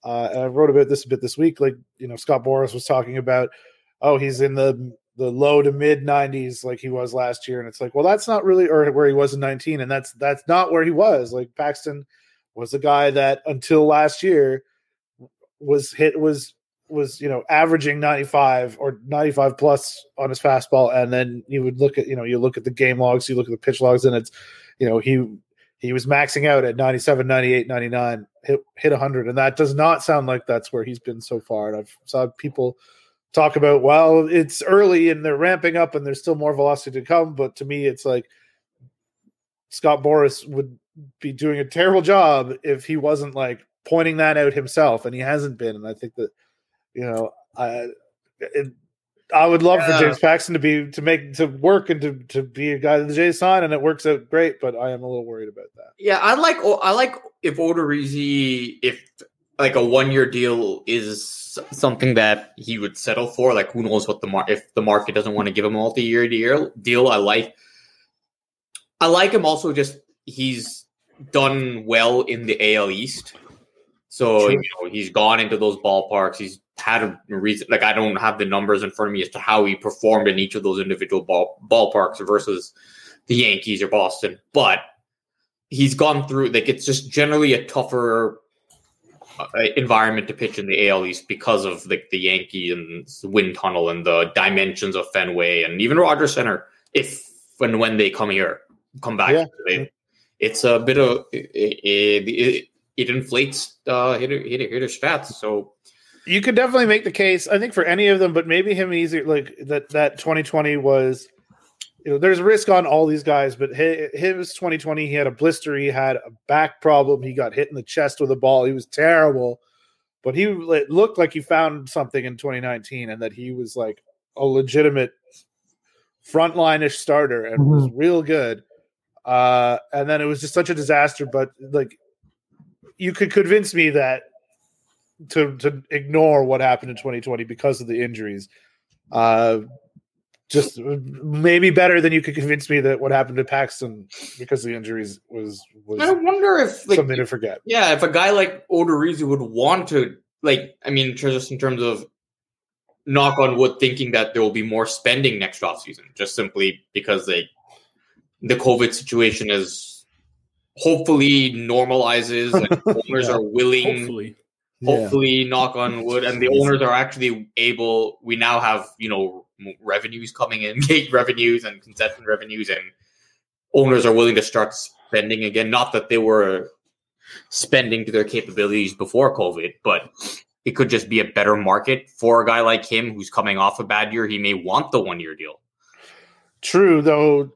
uh, and I wrote about this a bit this week. Like you know, Scott Boras was talking about, oh, he's in the the low to mid 90s like he was last year. And it's like well that's not really or where he was in 19 and that's that's not where he was. Like Paxton was a guy that until last year was hit was was you know averaging 95 or 95 plus on his fastball. And then you would look at you know you look at the game logs you look at the pitch logs and it's you know he he was maxing out at 97 98 99 hit hit 100 and that does not sound like that's where he's been so far. And i've saw people talk about well it's early and they're ramping up and there's still more velocity to come. But to me it's like scott boras would be doing a terrible job if he wasn't like pointing that out himself. And he hasn't been. And i think that you know i it, I would love yeah. for James Paxton to be to make to work and to, to be a guy that the Jays sign, and it works out great. But I am a little worried about that. Yeah, I like I like if Odorizzi if like a one year deal is something that he would settle for. Like who knows what the mar- if the market doesn't want to give him a multi year deal deal. I like I like him also just he's done well in the AL East. So you know, he's gone into those ballparks. He's had a reason. Like I don't have the numbers in front of me as to how he performed in each of those individual ball, ballparks versus the Yankees or Boston, but he's gone through. Like it's just generally a tougher uh, environment to pitch in the AL East because of like the Yankee and wind tunnel and the dimensions of Fenway and even Rogers Center. If and when they come here, come back, yeah. they, it's a bit of it, it, it inflates uh, hitter, hitter hitter stats. So you could definitely make the case. I think for any of them, but maybe him easier. Like that that 2020 was you know, there's risk on all these guys, but his 2020, he had a blister, he had a back problem, he got hit in the chest with a ball, he was terrible. But he looked like he found something in 2019, and that he was like a legitimate frontline-ish starter and mm-hmm. was real good. Uh, and then it was just such a disaster. But like, you could convince me that to to ignore what happened in 2020 because of the injuries. Uh, just maybe better than you could convince me that what happened to Paxton because of the injuries was was. I wonder if like, something to forget. Yeah, if a guy like Odorizzi would want to like, I mean, just in terms of knock on wood, thinking that there will be more spending next off season, just simply because they the COVID situation is hopefully normalizes and owners yeah. are willing. Hopefully. Hopefully, yeah. knock on wood, and the owners are actually able. We now have, you know, revenues coming in, gate revenues and concession revenues, and owners are willing to start spending again. Not that they were spending to their capabilities before COVID, but it could just be a better market for a guy like him who's coming off a bad year. He may want the one year deal. True, though.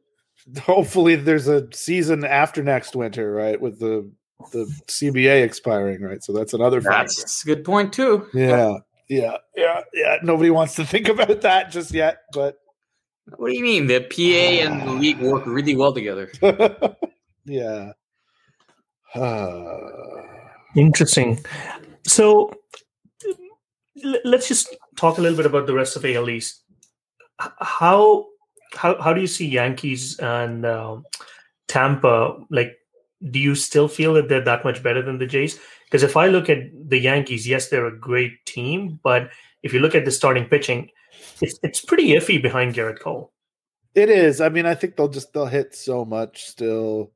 Hopefully, there's a season after next winter, right? With the the CBA expiring, right? So that's another. That's a good point too. Yeah, yeah, yeah, yeah. Nobody wants to think about that just yet, but what do you mean? The PA and the league work really well together. yeah. Interesting. So let's just talk a little bit about the rest of AL East. how how how do you see Yankees and um, Tampa? Like, do you still feel that they're that much better than the Jays? Because if I look at the Yankees, yes, they're a great team, but if you look at the starting pitching, it's it's pretty iffy behind Gerrit Cole. It is. I mean, I think they'll just they'll hit so much still,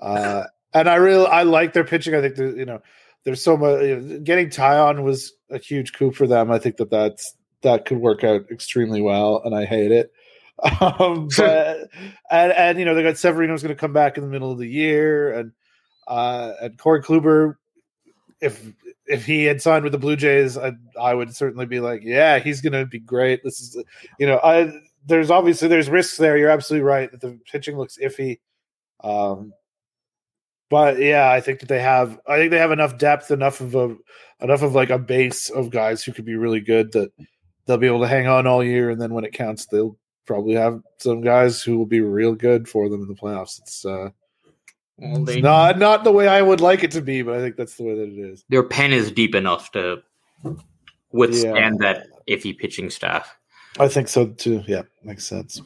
uh, and I really I like their pitching. I think you know there's so much. You know, getting Taillon was a huge coup for them. I think that that's that could work out extremely well, and I hate it. Um, but and and you know they got Severino's going to come back in the middle of the year, and uh, and Corey Kluber. If if he had signed with the Blue Jays, I I would certainly be like, yeah, he's going to be great. This is, you know, I there's obviously there's risks there. You're absolutely right that the pitching looks iffy. Um, but yeah, I think that they have. I think they have enough depth, enough of a, enough of like a base of guys who could be really good that they'll be able to hang on all year, and then when it counts, they'll probably have some guys who will be real good for them in the playoffs. It's uh, well, they, not not the way I would like it to be, but I think that's the way that it is. Their pen is deep enough to withstand yeah. that iffy pitching staff. I think so too. Yeah, makes sense.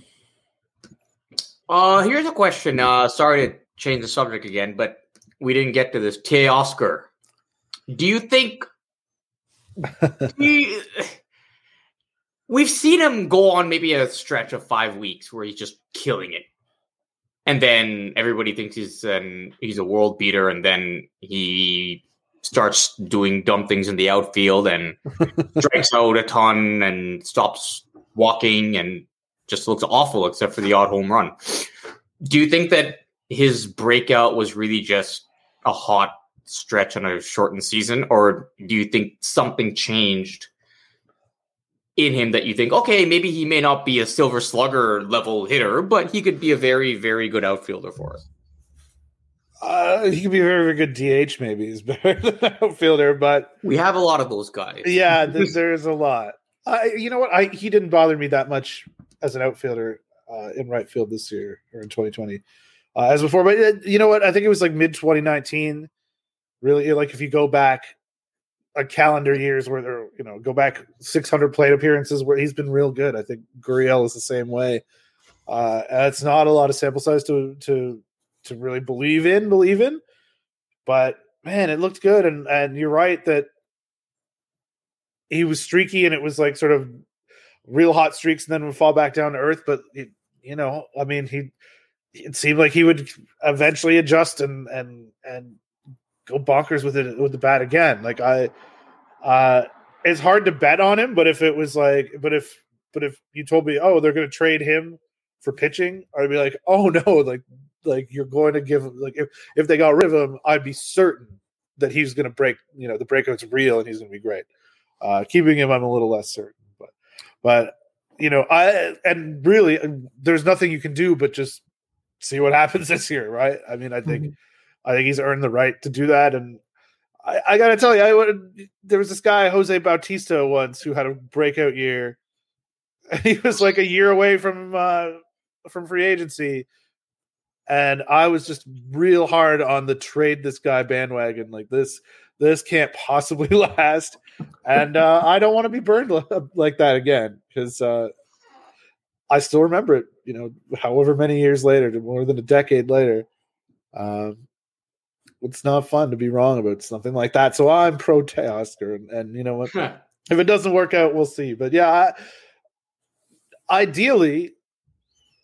Uh, here's a question. Uh, sorry to change the subject again, but we didn't get to this. Teoscar, do you think? he, we've seen him go on maybe a stretch of five weeks where he's just killing it, and then everybody thinks he's an he's a world beater, and then he starts doing dumb things in the outfield and strikes out a ton and stops walking and just looks awful except for the odd home run. Do you think that his breakout was really just a hot stretch on a shortened season, or do you think something changed in him that you think, okay, maybe he may not be a silver slugger level hitter, but he could be a very, very good outfielder for us? Uh, he could be a very, very good DH. Maybe he's better than outfielder, but we have a lot of those guys. Yeah, there's, there's a lot. I, you know what? I he didn't bother me that much as an outfielder uh, in right field this year or in 2020 uh, as before. But uh, you know what? I think it was like mid 2019. Really, like if you go back a calendar years where they're you know, go back 600 plate appearances where he's been real good. I think Gurriel is the same way. Uh, it's not a lot of sample size to to to really believe in, believe in, but man, it looked good. And and you're right that he was streaky and it was like sort of real hot streaks and then would fall back down to earth. But it, you know, I mean, he it seemed like he would eventually adjust and and and go bonkers with it with the bat again. Like I, uh, it's hard to bet on him, but if it was like, but if but if you told me, oh, they're going to trade him for pitching, I'd be like, oh no, like like you're going to give like if if they got rid of him, I'd be certain that he's going to break. You know, the breakout's real and he's going to be great. Uh, keeping him, I'm a little less certain, but but you know, I and really, uh, there's nothing you can do but just see what happens this year, right? I mean, I think mm-hmm. I think he's earned the right to do that, and I, I got to tell you, I would, there was this guy Jose Bautista once who had a breakout year. He was like a year away from uh, from free agency, and I was just real hard on the trade this guy bandwagon. Like this, this can't possibly last, and uh, I don't want to be burned like that again because uh, I still remember it. You know, however many years later, more than a decade later, um, it's not fun to be wrong about something like that. So I'm pro Teoscar, and, and you know what? if it doesn't work out, we'll see. But yeah, I, ideally,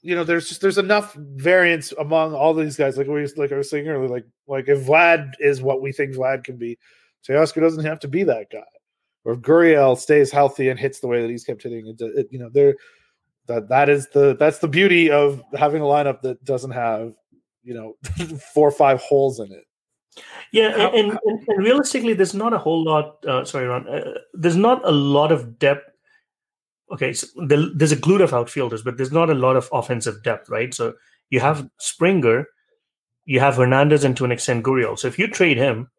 you know, there's just there's enough variance among all these guys. Like we like I was saying earlier, like like if Vlad is what we think Vlad can be, Teoscar doesn't have to be that guy. Or if Gurriel stays healthy and hits the way that he's kept hitting, it, it you know, there that that is the that's the beauty of having a lineup that doesn't have you know four or five holes in it. Yeah, How, and, and, and, realistically, there's not a whole lot. Uh, sorry, Ron. Uh, there's not a lot of depth okay, so there's a glut of outfielders, but there's not a lot of offensive depth, right? So you have Springer, you have Hernandez, and to an extent Gurriel. So if you trade him,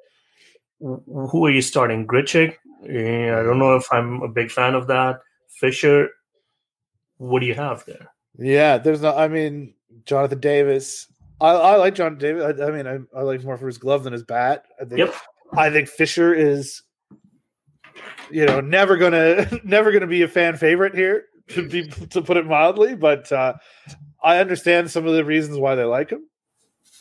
who are you starting? Grichuk? I don't know if I'm a big fan of that. Fisher, what do you have there? Yeah, there's no. I mean, Jonathan Davis. I, I like John David. I, I mean, I, I, like more for his glove than his bat. I think. Yep. I think Fisher is you know, never gonna never gonna be a fan favorite here. to be to put it mildly. But uh, I understand some of the reasons why they like him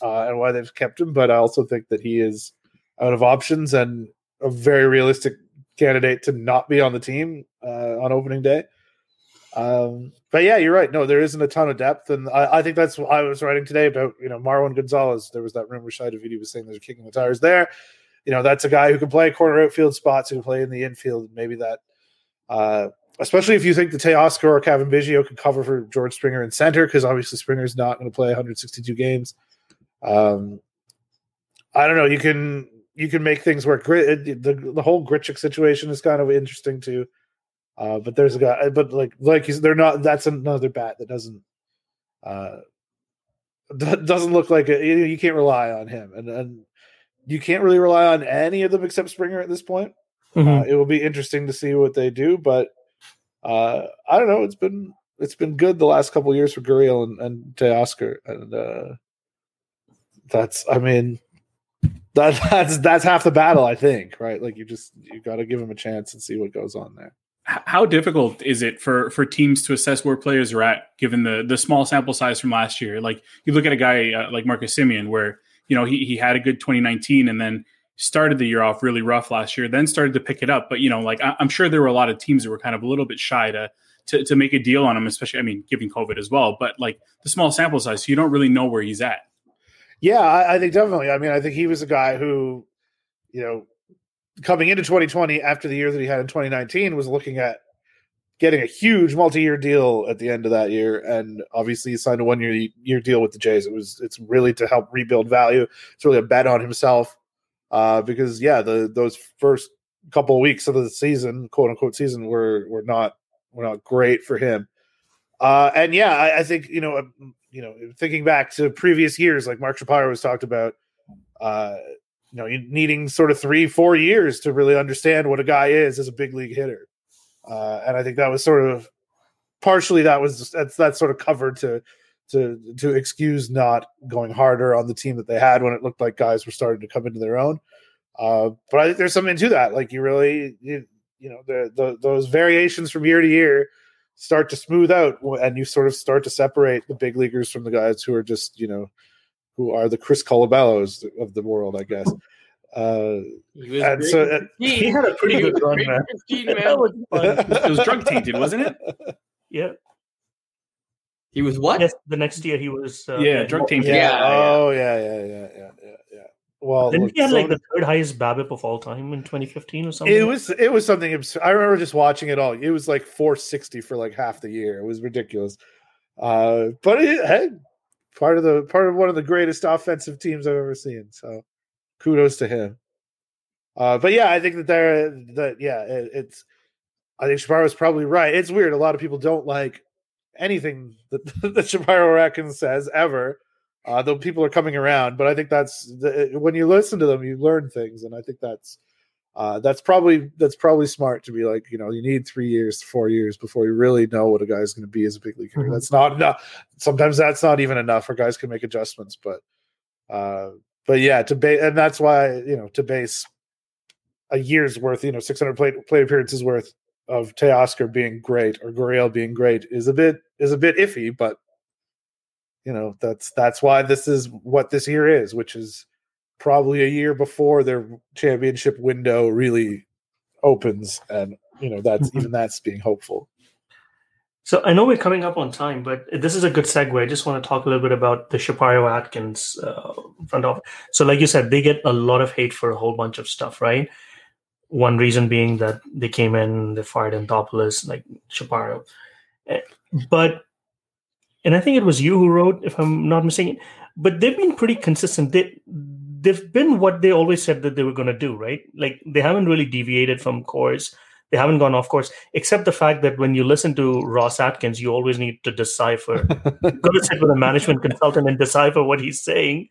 uh, and why they've kept him. But I also think that he is out of options and a very realistic candidate to not be on the team uh, on opening day. Um, but yeah, you're right. No, there isn't a ton of depth, and I, I think that's what I was writing today about. You know, Marwin Gonzalez. There was that rumor Shida was saying they're kicking the tires there. You know, that's a guy who can play corner outfield spots, who can play in the infield. Maybe that, uh, especially if you think the Teoscar or Cavan Biggio could cover for George Springer in center, because obviously Springer's not going to play 162 games. Um, I don't know. You can you can make things work. The the whole Grichuk situation is kind of interesting too. Uh, but there's a guy, but like like they're not. That's another bat that doesn't uh doesn't look like a, you, you can't rely on him, and and you can't really rely on any of them except Springer at this point. Mm-hmm. Uh, it will be interesting to see what they do, but uh, I don't know. It's been it's been good the last couple years for Gurriel and, and Teoscar, and uh, that's I mean that that's that's half the battle, I think. Right? Like you just you got to give him a chance and see what goes on there how difficult is it for for teams to assess where players are at given the the small sample size from last year? Like you look at a guy uh, like marcus Semien where you know he, he had a good 2019 and then started the year off really rough last year then started to pick it up. But you know like I, am sure there were a lot of teams that were kind of a little bit shy to to, to make a deal on him especially i mean giving covid as well but like the small sample size so you don't really know where he's at. Yeah I, I think definitely. I mean i think he was a guy who you know coming into 2020 after the year that he had in 2019 was looking at getting a huge multi-year deal at the end of that year. And obviously he signed a one-year year deal with the Jays. It was it's really to help rebuild value. It's really a bet on himself uh, because yeah the those first couple of weeks of the season quote unquote season were were not were not great for him. Uh, and yeah I, I, think you know um, you know thinking back to previous years like Mark Shapiro was talked about uh, you know, needing sort of three, four years to really understand what a guy is as a big league hitter. Uh, and I think that was sort of partially that was that's that sort of covered to to to excuse not going harder on the team that they had when it looked like guys were starting to come into their own. Uh, but I think there's something to that. Like you really, you, you know, the, the those variations from year to year start to smooth out, and you sort of start to separate the big leaguers from the guys who are just you know who are the Chris Colabellos of the world, I guess. Uh, he, and so, uh, he had a pretty good run, man. it was drug tainted, wasn't it? Yeah. He was what? Yes, the next year he was. Uh, yeah, drug tainted. Yeah. yeah. Oh, yeah, yeah, yeah, yeah, yeah, yeah. Well, then he had so like the third highest BABIP of all time in 2015 or something. It was it was something absurd. I remember just watching it all. It was like 460 for like half the year. It was ridiculous. Uh, but it, hey, part of the part of one of the greatest offensive teams I've ever seen. So kudos to him. Uh, but yeah, I think that there that yeah, it, it's I think Shapiro is probably right. It's weird. A lot of people don't like anything that that Shapiro Atkins says ever. Uh, though people are coming around, but I think that's the, when you listen to them, you learn things, and I think that's uh, that's probably that's probably smart to be like you know you need three years four years before you really know what a guy's going to be as a big league hitter. Mm-hmm. That's not enough. Sometimes that's not even enough, or guys can make adjustments. But uh, but yeah, to base and that's why you know to base a year's worth, you know, 600 play, play appearances worth of Teoscar being great or Gurriel being great is a bit is a bit iffy, but you know that's that's why this is what this year is, which is probably a year before their championship window really opens and you know that's mm-hmm. even that's being hopeful. So i know we're coming up on time but this is a good segue. I just want to talk a little bit about the shapiro atkins uh, front office. So like you said they get a lot of hate for a whole bunch of stuff right? One reason being that they came in they fired Anthopoulos, like shapiro. Eh, but and i think it was you who wrote if i'm not mistaken but they've been pretty consistent. They they've been what they always said that they were going to do, right? Like they haven't really deviated from course. They haven't gone off course, except the fact that when you listen to Ross Atkins, you always need to decipher. Go to sit with a management consultant and decipher what he's saying.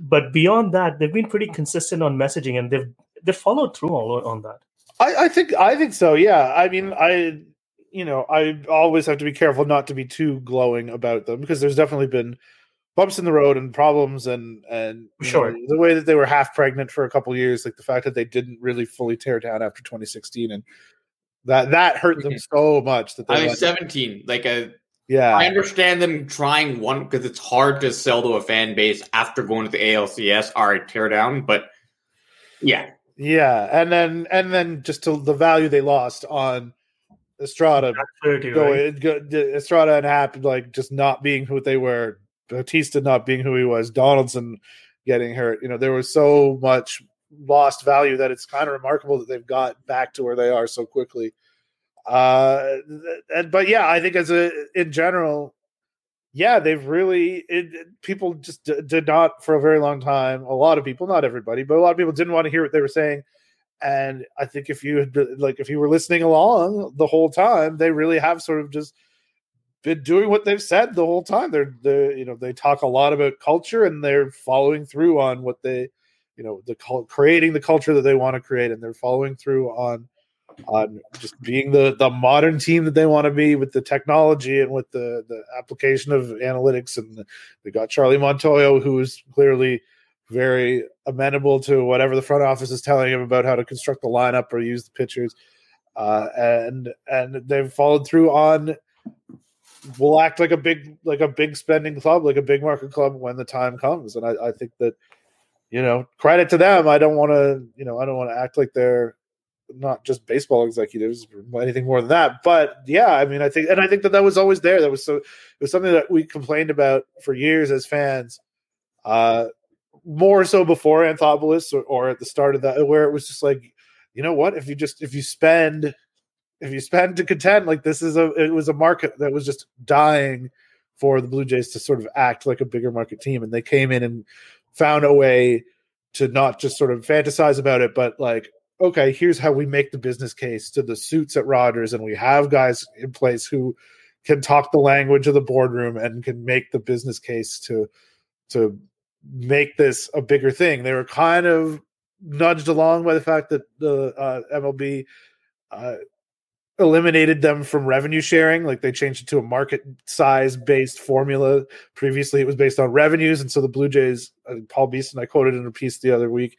But beyond that, they've been pretty consistent on messaging, and they've they followed through all on that. I, I think I think so. Yeah, I mean, I you know, I always have to be careful not to be too glowing about them because there's definitely been bumps in the road and problems and and sure know, the way that they were half pregnant for a couple years like the fact that they didn't really fully tear down after 2016 and That that hurt them mm-hmm. so much that they I mean, went- 17. Like a, yeah. I understand them trying one because it's hard to sell to a fan base after going to the ALCS. All right, tear down, but yeah, Yeah, and then and then just to the value they lost on Estrada, That's fair too, go, right? Estrada and Happ like just not being who they were, Bautista not being who he was, Donaldson getting hurt. You know, there was so much lost value that it's kind of remarkable that they've got back to where they are so quickly. Uh, and, but yeah, I think as a in general, yeah, they've really it, people just d- did not for a very long time. A lot of people, not everybody, but a lot of people didn't want to hear what they were saying. And I think if you had like if you were listening along the whole time, they really have sort of just been doing what they've said the whole time. They're they you know they talk a lot about culture and they're following through on what they you know the creating the culture that they want to create and they're following through on on just being the the modern team that they want to be with the technology and with the the application of analytics and they got Charlie Montoyo who is clearly very amenable to whatever the front office is telling him about how to construct the lineup or use the pitchers uh, and and they've followed through on will act like a big like a big spending club like a big market club when the time comes. And I, I think that you know credit to them. I don't want to you know I don't want to act like they're not just baseball executives or anything more than that. But yeah i mean i think and i think that that was always there. That was so it was something that we complained about for years as fans uh more so before anthopoulos or, or at the start of that where it was just like you know what? If you just if you spend if you spend to contend like this is a it was a market that was just dying for the blue jays to sort of act like a bigger market team and they came in and found a way to not just sort of fantasize about it but like okay, here's how we make the business case to the suits at Rogers, and we have guys in place who can talk the language of the boardroom and can make the business case to to make this a bigger thing. They were kind of nudged along by the fact that the uh, MLB uh, eliminated them from revenue sharing. Like they changed it to a market size based formula. Previously, it was based on revenues, and so the Blue Jays, uh, Paul Beeston, I quoted in a piece the other week.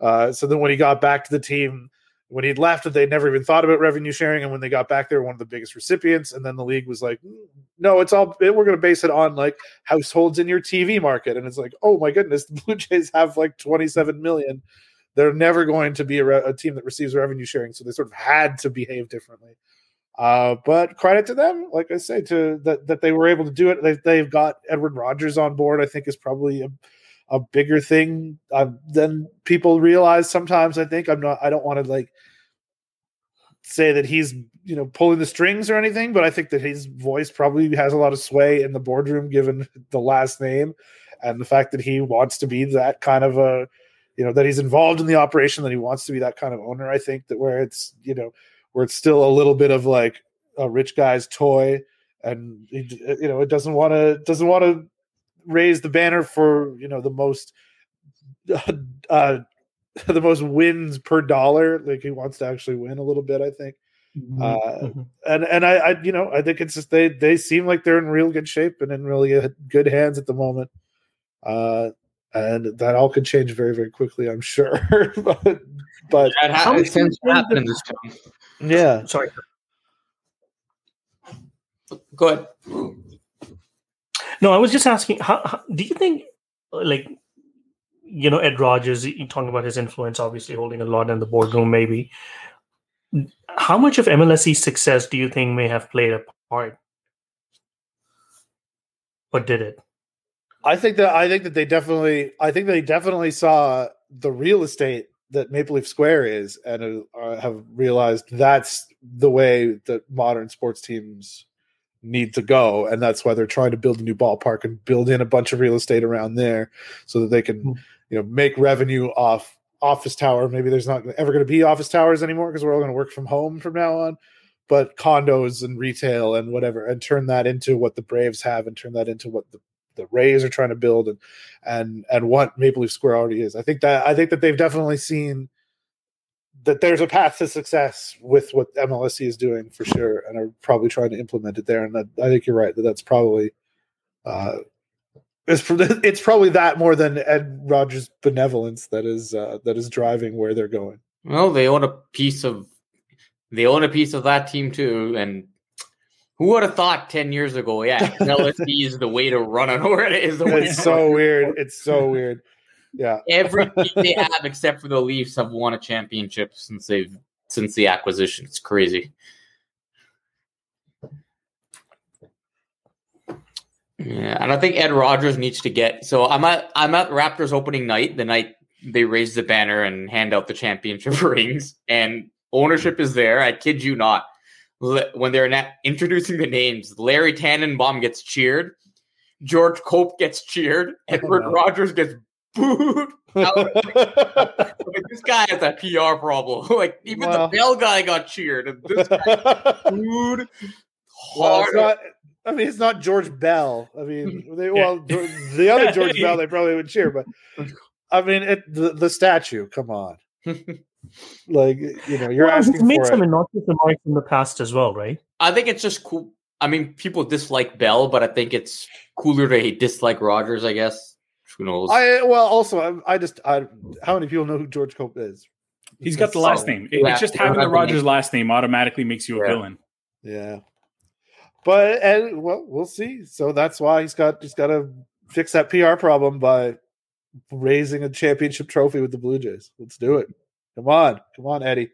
Uh, so then when he got back to the team, when he'd left, they never even thought about revenue sharing. And when they got back, they were one of the biggest recipients. And then the league was like, no, it's all, we're going to base it on like households in your TV market. And it's like, oh my goodness, the Blue Jays have like 27 million. They're never going to be a, re- a team that receives revenue sharing. So they sort of had to behave differently. Uh, but credit to them, like I say, to that, that they were able to do it. They've, they've got Edward Rogers on board, I think is probably a, a bigger thing uh, than people realize sometimes i think i'm not i don't want to like say that he's you know pulling the strings or anything but i think that his voice probably has a lot of sway in the boardroom given the last name and the fact that he wants to be that kind of a you know that he's involved in the operation that he wants to be that kind of owner i think that where it's you know where it's still a little bit of like a rich guy's toy and he, you know it doesn't want to doesn't want to raise the banner for you know the most uh the most wins per dollar. Like he wants to actually win a little bit i think. Uh Mhm. and and I, I you know i think it's just they they seem like they're in real good shape and in really good hands at the moment. Uh and that all could change very very quickly i'm sure but but That ha- How it much tends do to happen in this town. yeah Sorry. Go ahead. No, I was just asking. How, how do you think, like, you know, Ed Rogers? You talking about his influence, obviously holding a lot in the boardroom. Maybe how much of MLSE's success do you think may have played a part, or did it? I think that I think that they definitely I think they definitely saw the real estate that Maple Leaf Square is and uh, have realized that's the way that modern sports teams need to go. And that's why they're trying to build a new ballpark and build in a bunch of real estate around there so that they can Hmm. you know make revenue off office tower. Maybe there's not ever going to be office towers anymore because we're all going to work from home from now on. But condos and retail and whatever and turn that into what the Braves have and turn that into what the the Rays are trying to build and and and what Maple Leaf Square already is. I think that I think that they've definitely seen that there's a path to success with what MLSE is doing for sure, and are probably trying to implement it there. And that, I think you're right that that's probably uh, it's it's probably that more than Ed Rogers' benevolence that is uh, that is driving where they're going. Well, they own a piece of They own a piece of that team too, and who would have thought ten years ago? Yeah, LSD is the way to run an or it is the way. It's so weird. It's so weird. Yeah, every team they have except for the Leafs have won a championship since they've since the acquisition. It's crazy. Yeah, and I think Ed Rogers needs to get. So I'm at I'm at Raptors opening night, the night they raise the banner and hand out the championship rings, and ownership is there. I kid you not. When they're introducing the names, Larry Tannenbaum gets cheered, George Cope gets cheered, Edward Rogers gets booed. like, this guy has a PR problem. like even well, the Bell guy got cheered, and this guy booed hard. Well, I mean, it's not George Bell. I mean, they, well, the other George Bell, they probably would cheer, but I mean, it, the, the statue. Come on, like you know, you're well, asking. He's made some innocuous remarks in the past as well, right? I think it's just cool. I mean, people dislike Bell, but I think it's cooler to dislike Rogers. I guess. Who knows? I well, also, I, I just, I how many people know who George Cope is? He's got the last name. It, it's just having the Rogers last name automatically makes you a yeah. villain. Yeah. But and well, we'll see. So that's why he's got he's got to fix that PR problem by raising a championship trophy with the Blue Jays. Let's do it. Come on, come on, Eddie.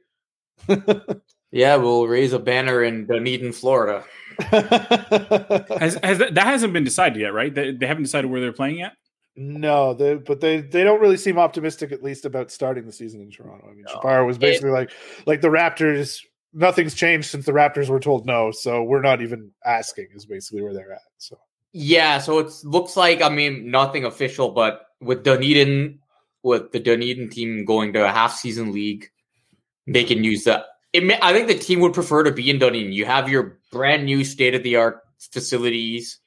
yeah, we'll raise a banner in Dunedin, Florida. has, has that, that, hasn't been decided yet, right? They, they haven't decided where they're playing yet. No, they, but they they don't really seem optimistic, at least about starting the season in Toronto. I mean, no. Shapiro was basically it, like like the Raptors nothing's changed since the Raptors were told no, so we're not even asking. Is basically where they're at. So yeah, so it looks like I mean nothing official, but with Dunedin, with the Dunedin team going to a half season league, they can use that. May, I think the team would prefer to be in Dunedin. You have your brand new state of the art facilities.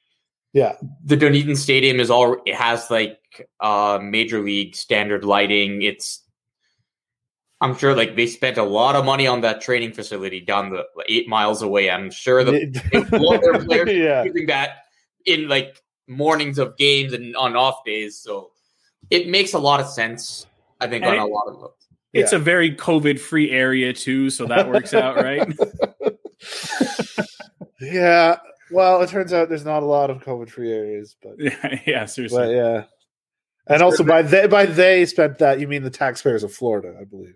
Yeah, the Dunedin Stadium is all it has like uh major league standard lighting. It's I'm sure like they spent a lot of money on that training facility down the eight miles away. I'm sure the their players yeah. using that in like mornings of games and on off days. So it makes a lot of sense. I think and on it, a lot of them. It's yeah. a very COVID free area too, so that works out, right? yeah. Well, it turns out there's not a lot of COVID free areas, but yeah, yeah, seriously. But yeah. And also by they by they spent that you mean the taxpayers of Florida, I believe.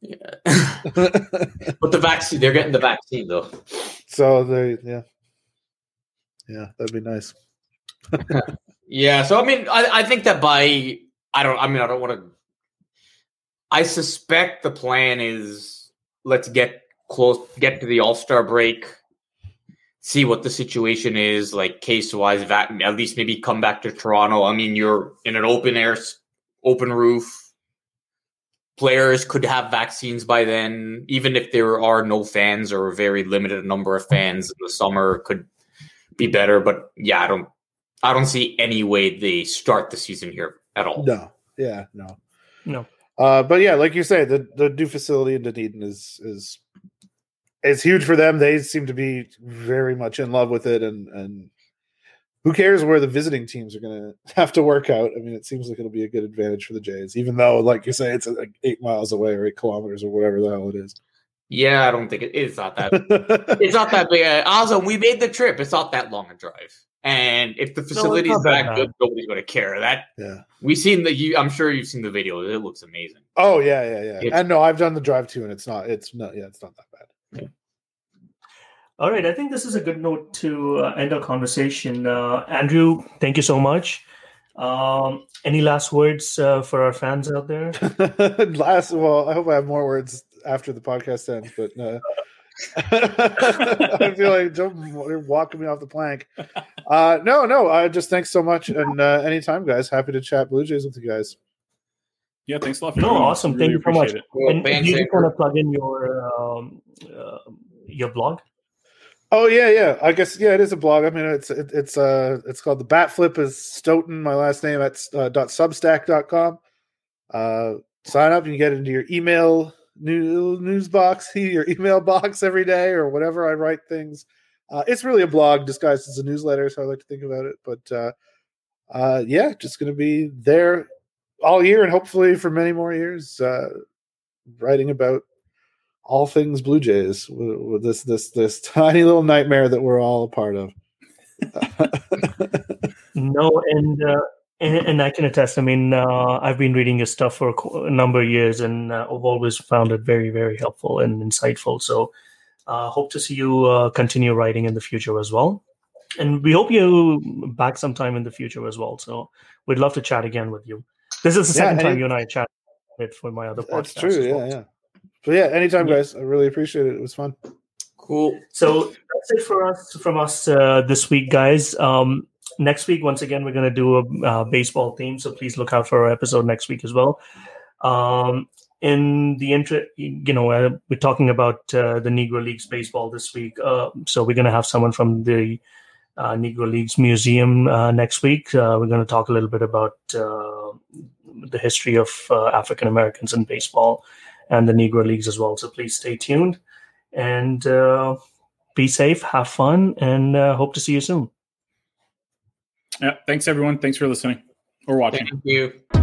Yeah. but the vaccine, they're getting the vaccine though. So they, yeah, yeah, that'd be nice. Yeah. So I mean, I, I think that by I don't. I mean, I don't want to. I suspect the plan is let's get close, get to the All Star break, see what the situation is, like case wise. That at least maybe come back to Toronto. I mean, you're in an open air, open roof players could have vaccines by then, even if there are no fans or a very limited number of fans in the summer could be better. But yeah, I don't I don't see any way they start the season here at all. No. Yeah, no. No. Uh, but yeah, like you say, the the new facility in Dunedin is is it's huge for them. They seem to be very much in love with it, and and who cares where the visiting teams are going to have to work out? I mean, it seems like it'll be a good advantage for the Jays, even though, like you say, it's like eight miles away or eight kilometers or whatever the hell it is. Yeah, I don't think it, it's not that. it's not that big. Also, we made the trip. It's not that long a drive. And if the facility no, is that, that good, nobody's going to care. That yeah, we've seen the. You, I'm sure you've seen the video. It looks amazing. Oh yeah, yeah, yeah. It's, and no, I've done the drive too, and it's not. It's not. Yeah, it's not that bad. Yeah. All right, I think this is a good note to uh, end our conversation. Uh, Andrew, thank you so much. Um, any last words uh, for our fans out there? last, well, I hope I have more words after the podcast ends, but uh, I feel like you're walking me off the plank. Uh, no, no, I just thanks so much, and uh, anytime, guys. Happy to chat Blue Jays with you guys. Yeah, thanks a lot. For no, awesome. Really thank you so much. and, and you just want to plug in your um, uh, your blog? Oh yeah, yeah. I guess yeah, it is a blog. I mean, it's it, it's uh it's called the Bat Flip is Stoeten. My last name at uh, dot substack dot com. Uh, sign up. And you can get into your email new, news box, your email box every day or whatever I write things. Uh, it's really a blog disguised as a newsletter, so I like to think about it. But uh, uh, yeah, just going to be there all year and hopefully for many more years, uh, writing about all things Blue Jays with, this this this tiny little nightmare that we're all a part of. no, and, uh, and and I can attest. I mean, uh, I've been reading your stuff for a number of years, and uh, I've always found it very, very helpful and insightful. So, uh, hope to see you uh, continue writing in the future as well. And we hope you back sometime in the future as well. So, we'd love to chat again with you. This is the Yeah, second time any- you and I chatted for my other podcast. That's true. Yeah, yeah. But yeah, anytime, Yeah. guys. I really appreciate it. It was fun. Cool. So that's it for us from us uh, this week, guys. Um, next week, once again, we're going to do a uh, baseball theme, so please look out for our episode next week as well. Um, in the intro, you know, uh, we're talking about uh, the Negro Leagues baseball this week, uh, so we're going to have someone from the uh, Negro Leagues Museum uh, next week. We're going to talk a little bit about the history of African Americans in baseball and the Negro Leagues as well. So please stay tuned and be safe, have fun, and hope to see you soon. Yeah. Thanks everyone. Thanks for listening or watching. Thank you.